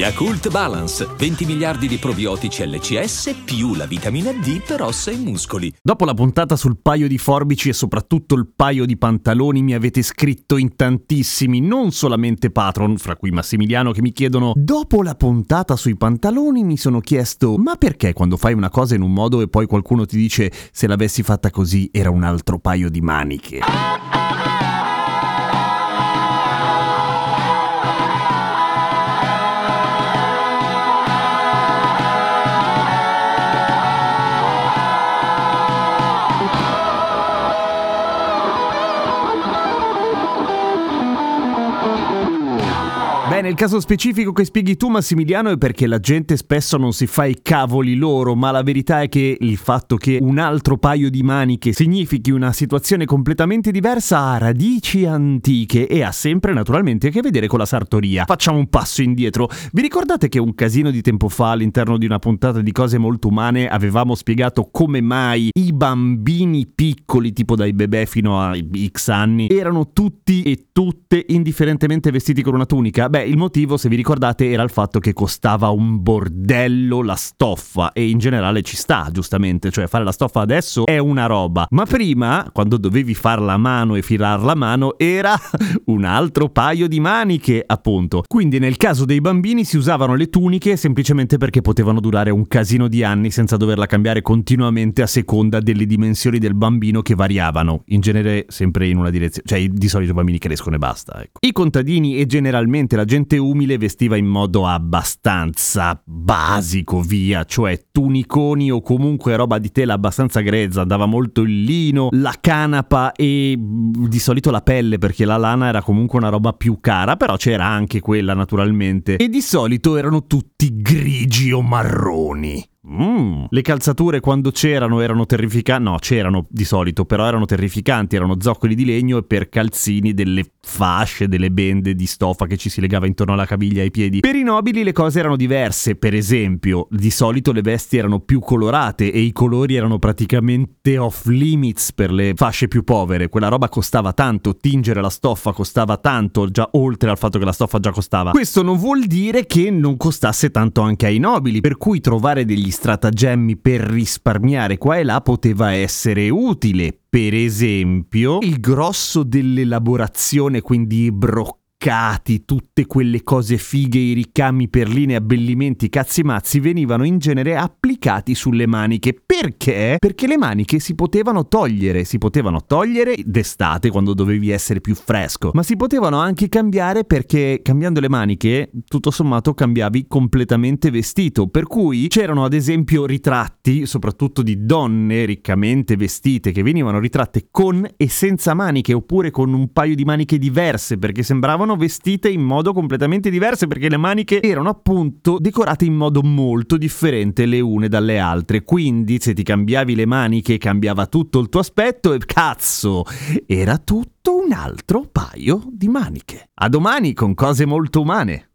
Yakult Balance, 20 miliardi di probiotici LCS più la vitamina D per ossa e muscoli. Dopo la puntata sul paio di forbici e soprattutto il paio di pantaloni mi avete scritto in tantissimi, non solamente patron, fra cui Massimiliano, che mi chiedono Dopo la puntata sui pantaloni mi sono chiesto ma perché quando fai una cosa in un modo e poi qualcuno ti dice se l'avessi fatta così era un altro paio di maniche? Beh, nel caso specifico che spieghi tu, Massimiliano, è perché la gente spesso non si fa i cavoli loro, ma la verità è che il fatto che un altro paio di maniche significhi una situazione completamente diversa ha radici antiche e ha sempre naturalmente a che vedere con la sartoria. Facciamo un passo indietro. Vi ricordate che un casino di tempo fa, all'interno di una puntata di cose molto umane, avevamo spiegato come mai i bambini piccoli, tipo dai bebè fino a X anni, erano tutti e tutte indifferentemente vestiti con una tunica? Beh, il motivo, se vi ricordate, era il fatto che costava un bordello la stoffa e in generale ci sta, giustamente, cioè fare la stoffa adesso è una roba, ma prima, quando dovevi farla a mano e firarla a mano, era un altro paio di maniche, appunto. Quindi nel caso dei bambini si usavano le tuniche semplicemente perché potevano durare un casino di anni senza doverla cambiare continuamente a seconda delle dimensioni del bambino che variavano, in genere sempre in una direzione, cioè di solito i bambini crescono e basta, ecco. I contadini e generalmente la gente umile vestiva in modo abbastanza basico, via, cioè tuniconi o comunque roba di tela abbastanza grezza, andava molto il lino, la canapa e di solito la pelle perché la lana era comunque una roba più cara, però c'era anche quella naturalmente. E di solito erano tutti grigi o marroni. Mm. Le calzature quando c'erano erano terrificanti, no c'erano di solito, però erano terrificanti, erano zoccoli di legno e per calzini delle fasce, delle bende di stoffa che ci si legava intorno alla caviglia ai piedi. Per i nobili le cose erano diverse, per esempio, di solito le vesti erano più colorate e i colori erano praticamente off limits per le fasce più povere, quella roba costava tanto, tingere la stoffa costava tanto, già oltre al fatto che la stoffa già costava. Questo non vuol dire che non costasse tanto anche ai nobili, per cui trovare degli stratagemmi per risparmiare qua e là poteva essere utile. Per esempio, il grosso dell'elaborazione, quindi i broccoli tutte quelle cose fighe, i ricami, perline, abbellimenti, cazzi mazzi venivano in genere applicati sulle maniche. Perché? Perché le maniche si potevano togliere, si potevano togliere d'estate quando dovevi essere più fresco, ma si potevano anche cambiare perché cambiando le maniche tutto sommato cambiavi completamente vestito, per cui c'erano ad esempio ritratti, soprattutto di donne riccamente vestite che venivano ritratte con e senza maniche oppure con un paio di maniche diverse perché sembravano vestite in modo completamente diverso perché le maniche erano appunto decorate in modo molto differente le une dalle altre. Quindi se ti cambiavi le maniche cambiava tutto il tuo aspetto e cazzo, era tutto un altro paio di maniche. A domani con cose molto umane.